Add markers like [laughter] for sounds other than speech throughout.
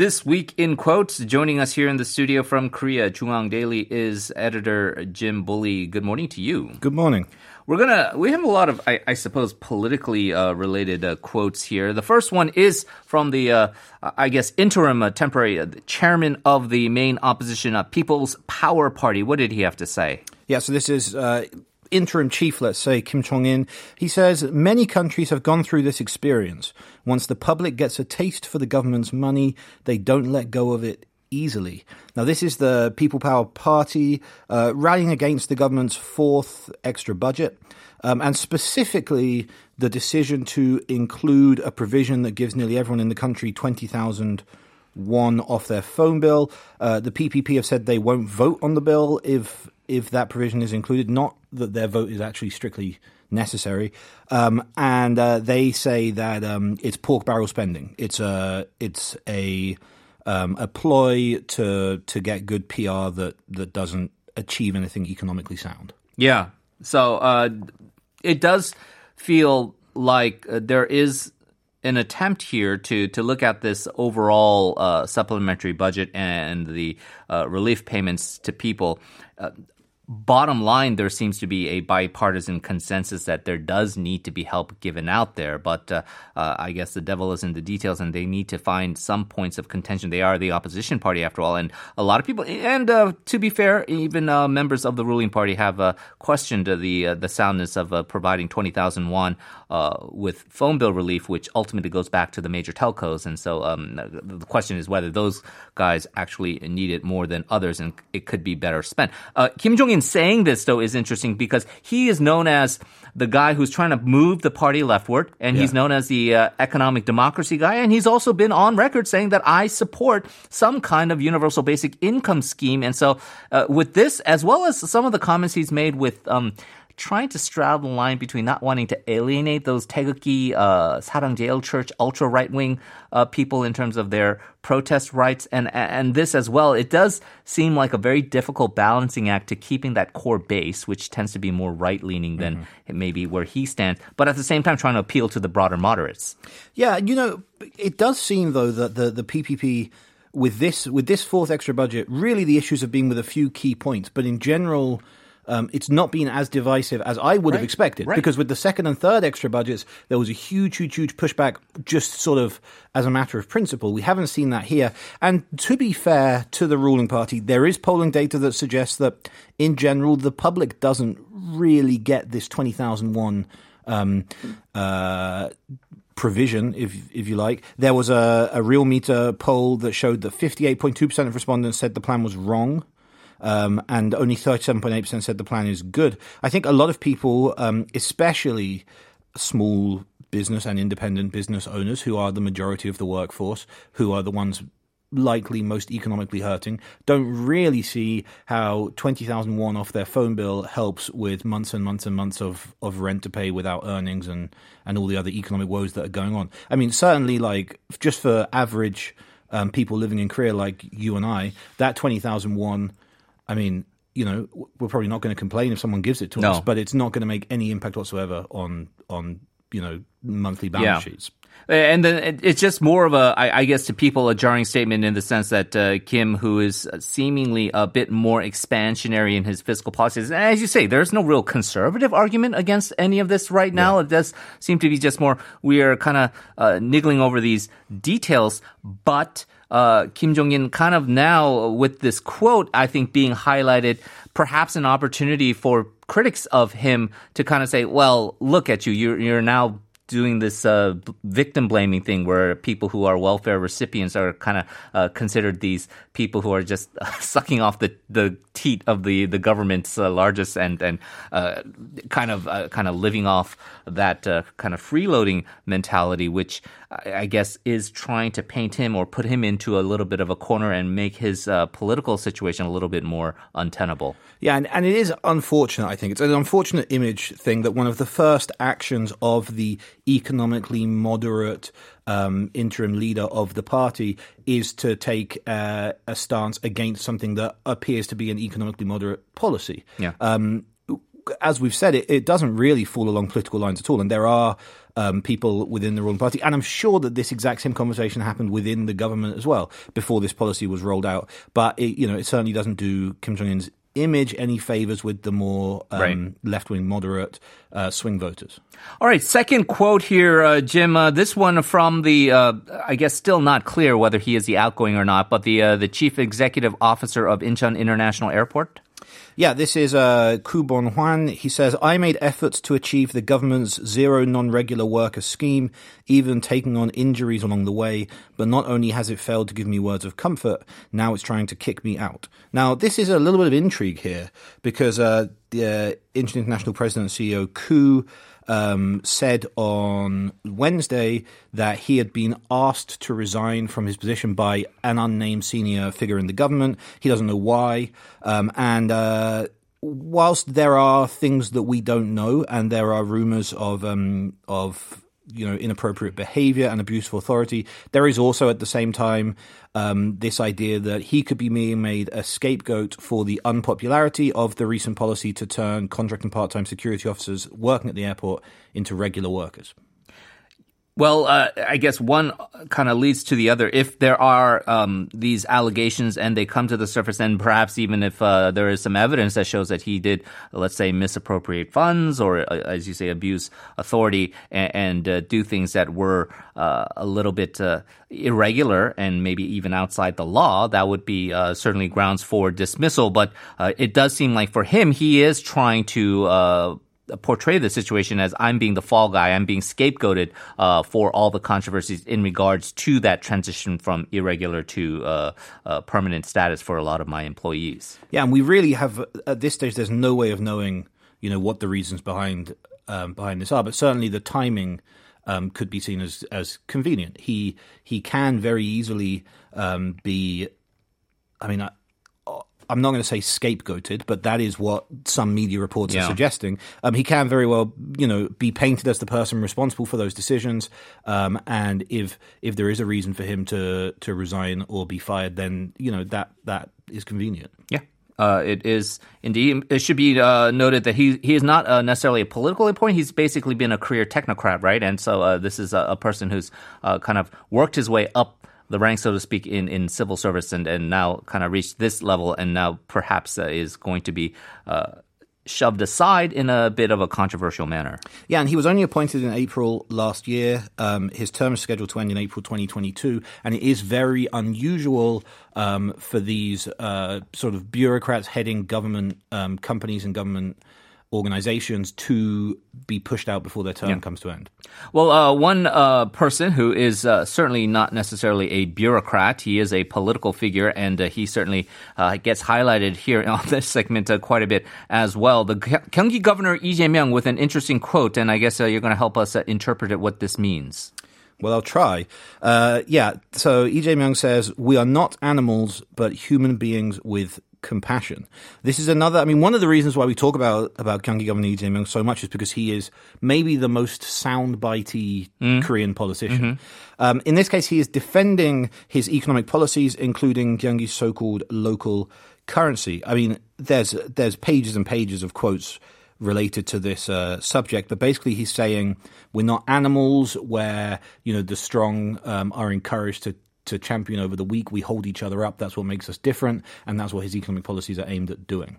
This week in quotes, joining us here in the studio from Korea, JoongAng Daily is editor Jim Bulley. Good morning to you. Good morning. We're gonna we have a lot of I, I suppose politically uh, related uh, quotes here. The first one is from the uh, I guess interim uh, temporary uh, chairman of the main opposition uh, People's Power Party. What did he have to say? Yeah, so this is interim chief, let's say, Kim Chong In, he says many countries have gone through this experience. Once the public gets a taste for the government's money, they don't let go of it easily. Now, this is the People Power Party uh, rallying against the government's fourth extra budget. Um, and specifically, the decision to include a provision that gives nearly everyone in the country 20,000 won off their phone bill. Uh, the PPP have said they won't vote on the bill if if that provision is included. Not that their vote is actually strictly necessary. Um, and uh, they say that um, it's pork barrel spending. It's a it's a um, a ploy to to get good PR that that doesn't achieve anything economically sound. Yeah. So uh, it does feel like uh, there is an attempt here to to look at this overall uh, supplementary budget and the uh, relief payments to people. Uh, bottom line, there seems to be a bipartisan consensus that there does need to be help given out there. But uh, uh, I guess the devil is in the details, and they need to find some points of contention. They are the opposition party, after all, and a lot of people, and uh, to be fair, even uh, members of the ruling party have uh, questioned the uh, the soundness of providing twenty thousand won with phone bill relief, which ultimately goes back to the major telcos. And so um, the question is whether those guys actually need it more than others, and it could be better spent. Kim Chong-in saying this though is interesting because he is known as the guy who's trying to move the party leftward, and yeah. he's known as the uh, economic democracy guy. And he's also been on record saying that I support some kind of universal basic income scheme. And so, uh, with this, as well as some of the comments he's made with um, trying to straddle the line between not wanting to alienate those Taegukgi, uh, Sarang Jeil Church, ultra right wing uh, people in terms of their protest rights, and and this as well. It does seem like a very difficult balancing act to keeping that core base, which tends to be more right leaning than mm-hmm. maybe where he stands, but at the same time trying to appeal to the broader moderates. Yeah, you know, it does seem though that the the PPP with this with this fourth extra budget, really the issues have been with a few key points, but in general um, it's not been as divisive as I would right. have expected. Right. Because with the second and third extra budgets, there was a huge, huge, huge pushback just sort of as a matter of principle. We haven't seen that here. And to be fair to the ruling party, there is polling data that suggests that in general, the public doesn't really get this 20,001 um, uh, provision, if if you like. There was a, a Realmeter poll that showed that 58.2% of respondents said the plan was wrong um, and only 37.8% said the plan is good. I think a lot of people, um, especially small business and independent business owners, who are the majority of the workforce, who are the ones likely most economically hurting, don't really see how 20,000 won off their phone bill helps with months and months and months of, of rent to pay without earnings and, and all the other economic woes that are going on. I mean, certainly, like, just for average um, people living in Korea like you and I, that 20,000 won I mean, you know, we're probably not going to complain if someone gives it to no. us, but it's not going to make any impact whatsoever on on you know monthly balance yeah. sheets. And then it's just more of a, I guess, to people, a jarring statement in the sense that uh, Kim, who is seemingly a bit more expansionary in his fiscal policies, and as you say, there's no real conservative argument against any of this right now. Yeah. It does seem to be just more we are kind of uh, niggling over these details, but uh, Kim Chong-in kind of now with this quote, I think being highlighted, perhaps an opportunity for critics of him to kind of say, well, look at you. You're, you're now doing this uh, victim blaming thing where people who are welfare recipients are kind of uh, considered these people who are just uh, [laughs] sucking off the, the teat of the the government's uh, largest and and uh, kind of uh, kind of living off that kind of freeloading mentality, which I guess is trying to paint him or put him into a little bit of a corner and make his political situation a little bit more untenable. Yeah, and, and it is unfortunate. I think it's an unfortunate image thing that one of the first actions of the economically moderate um, interim leader of the party is to take uh, a stance against something that appears to be an economically moderate policy. Yeah. Um, as we've said, it, it doesn't really fall along political lines at all. And there are um, people within the ruling party, and I'm sure that this exact same conversation happened within the government as well before this policy was rolled out. But it, you know, it certainly doesn't do Kim Chong-in's image any favors with the more um, Right. left wing, moderate uh, swing voters. All right, second quote here, uh, Jim. Uh, this one from the, uh, I guess, still not clear whether he is the outgoing or not, but the uh, the chief executive officer of Incheon International Airport. Yeah, this is uh, Koo Bon-hwan. He says, I made efforts to achieve the government's zero non-regular worker scheme, even taking on injuries along the way, but not only has it failed to give me words of comfort, now it's trying to kick me out. Now, this is a little bit of intrigue here, because uh, the uh, International President and CEO Koo um, said on Wednesday that he had been asked to resign from his position by an unnamed senior figure in the government. He doesn't know why. Um, and uh, whilst there are things that we don't know, and there are rumors of um, of you know inappropriate behavior and abuse of authority, there is also at the same time um, this idea that he could be being made a scapegoat for the unpopularity of the recent policy to turn contract and part time security officers working at the airport into regular workers. Well, uh, I guess one kind of leads to the other. If there are um, these allegations and they come to the surface, and perhaps even if uh, there is some evidence that shows that he did, let's say, misappropriate funds or, uh, as you say, abuse authority and, and uh, do things that were uh, a little bit uh, irregular and maybe even outside the law, that would be uh, certainly grounds for dismissal. But it does seem like for him, he is trying to. Portray the situation as I'm being the fall guy, I'm being scapegoated uh, for all the controversies in regards to that transition from irregular to uh, uh, permanent status for a lot of my employees. Yeah, and we really have at this stage. There's no way of knowing, you know, what the reasons behind um, behind this are. But certainly the timing um, could be seen as as convenient. He he can very easily um, be. I mean, I'm not going to say scapegoated, but that is what some media reports Yeah. are suggesting. Um, he can very well, you know, be painted as the person responsible for those decisions. Um, and if if there is a reason for him to to resign or be fired, then you know that that is convenient. Yeah. Uh, it is indeed. It should be uh, noted that he he is not uh, necessarily a political appointee. He's basically been a career technocrat, right? And so uh, this is a, a person who's uh, kind of worked his way up the ranks, so to speak, in, in civil service, and, and now kind of reached this level, and now perhaps uh, is going to be uh, shoved aside in a bit of a controversial manner. Yeah, and he was only appointed in April last year. Um, his term is scheduled to end in April 2022, and it is very unusual um, for these uh, sort of bureaucrats heading government um, companies and government organizations to be pushed out before their term comes to end. Well, uh, one uh, person who is uh, certainly not necessarily a bureaucrat, he is a political figure, and uh, he certainly uh, gets highlighted here [laughs] on this segment uh, quite a bit as well. The Gye- Gyeonggi Governor Lee Jae-myung with an interesting quote, and I guess uh, you're going to help us uh, interpret it what this means. Well, I'll try. Uh, yeah, so Lee Jae-myung says, We are not animals, but human beings with compassion. This is another, I mean, one of the reasons why we talk about, about Gyeonggi Governor Lee Jae-myung so much is because he is maybe the most soundbitey Korean politician. Um, in this case, he is defending his economic policies, including Gyeonggi's so-called local currency. I mean, there's, there's pages and pages of quotes related to this uh, subject, but basically he's saying we're not animals where you know the strong um, are encouraged to to champion over the weak. We hold each other up. That's what makes us different, and that's what his economic policies are aimed at doing.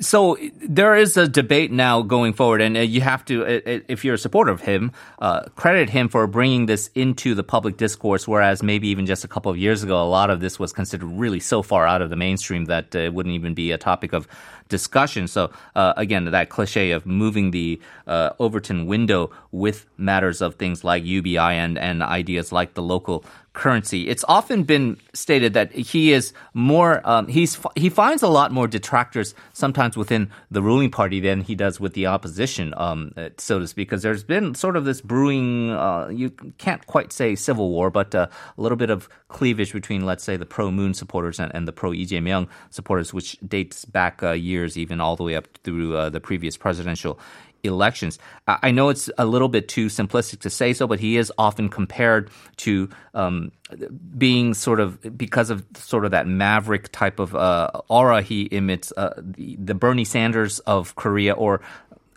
So there is a debate now going forward, and uh, you have to, uh, uh, if you're a supporter of him, uh, credit him for bringing this into the public discourse. Whereas maybe even just a couple of years ago, a lot of this was considered really so far out of the mainstream that it wouldn't even be a topic of discussion. So uh, again, that cliche of moving the uh, Overton window with matters of things like UBI and and ideas like the local currency. It's often been stated that he is more um, he's he finds a lot more detractors sometimes within the ruling party than he does with the opposition, um, uh, so to speak. Because there's been sort of this brewing uh, you can't quite say civil war, but uh, a little bit of cleavage between let's say the pro Moon supporters and, and the pro Lee Jae-myung supporters, which dates back uh, years, even all the way up through uh, the previous presidential elections. I know it's a little bit too simplistic to say so, but he is often compared to um, being sort of because of sort of that maverick type of uh, aura he emits, uh, the, the Bernie Sanders of Korea, or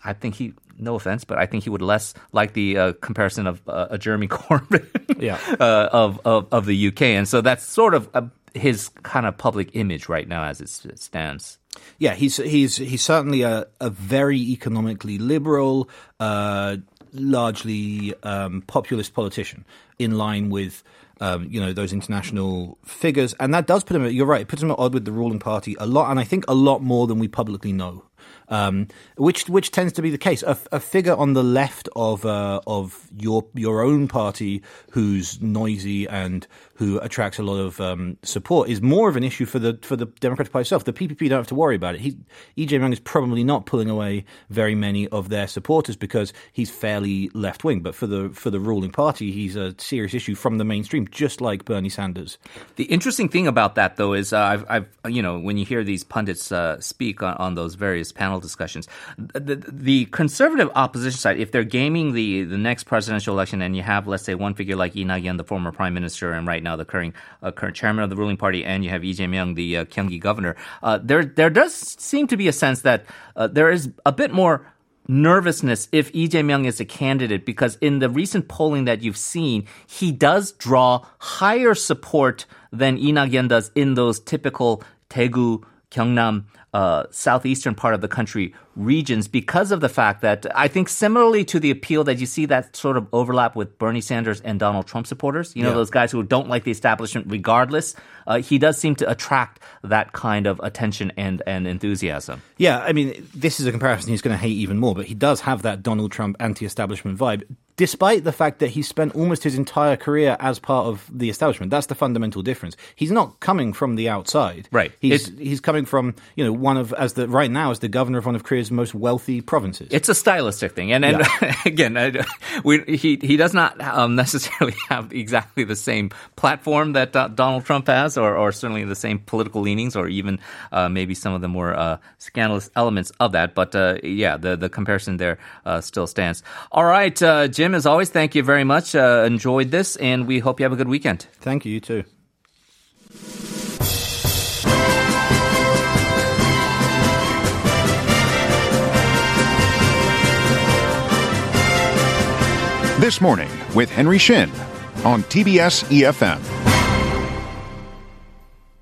I think he no offense, but I think he would less like the uh, comparison of uh, a Jeremy [laughs] Corbyn Yeah. uh, of, of of the UK, and so that's sort of uh his kind of public image right now as it stands. Yeah, he's he's he's certainly a, a very economically liberal, uh, largely um, populist politician in line with um, you know those international figures, and that does put him. You're right; it puts him at odds with the ruling party a lot, and I think a lot more than we publicly know. Um, which which tends to be the case. A, a figure on the left of uh, of your your own party who's noisy and who attracts a lot of um, support is more of an issue for the for the Democratic Party itself. The PPP don't have to worry about it. He, Lee Jae-myung is probably not pulling away very many of their supporters because he's fairly left wing. But for the for the ruling party, he's a serious issue from the mainstream, just like Bernie Sanders. The interesting thing about that, though, is uh, I've, I've, you know, when you hear these pundits uh, speak on, on those various panel discussions, the, the conservative opposition side, if they're gaming the, the next presidential election, and you have, let's say, one figure like Lee Nak-yeon, the former prime minister, and right now the current uh, current chairman of the ruling party, and you have Lee Jae-myung, the uh, Gyeonggi governor, uh, there there does seem to be a sense that uh, there is a bit more nervousness if Lee Jae-myung is a candidate because in the recent polling that you've seen, he does draw higher support than Lee Nak-yeon does in those typical Daegu, Gyeongnam, uh, southeastern part of the country regions because of the fact that I think similarly to the appeal that you see that sort of overlap with Bernie Sanders and Donald Trump supporters, you know, Yeah. those guys who don't like the establishment regardless, uh, he does seem to attract that kind of attention and, and enthusiasm. Yeah, I mean, this is a comparison he's going to hate even more, but he does have that Donald Trump anti-establishment vibe, despite the fact that he spent almost his entire career as part of the establishment. That's the fundamental difference. He's not coming from the outside. Right. He's It's- he's coming from you know one of as the right now as the governor of one of Korea's most wealthy provinces. It's a stylistic thing, and, and [laughs] again, I, we, he he does not um, necessarily [laughs] have exactly the same platform that uh, Donald Trump has, or, or certainly the same political leanings, or even uh, maybe some of the more uh, scandalous elements of that. But uh, yeah, the the comparison there uh, still stands. All right, uh, Jim, as always, thank you very much. Uh, enjoyed this, and we hope you have a good weekend. Thank you, you too. This morning with Henry Shin on TBS EFM.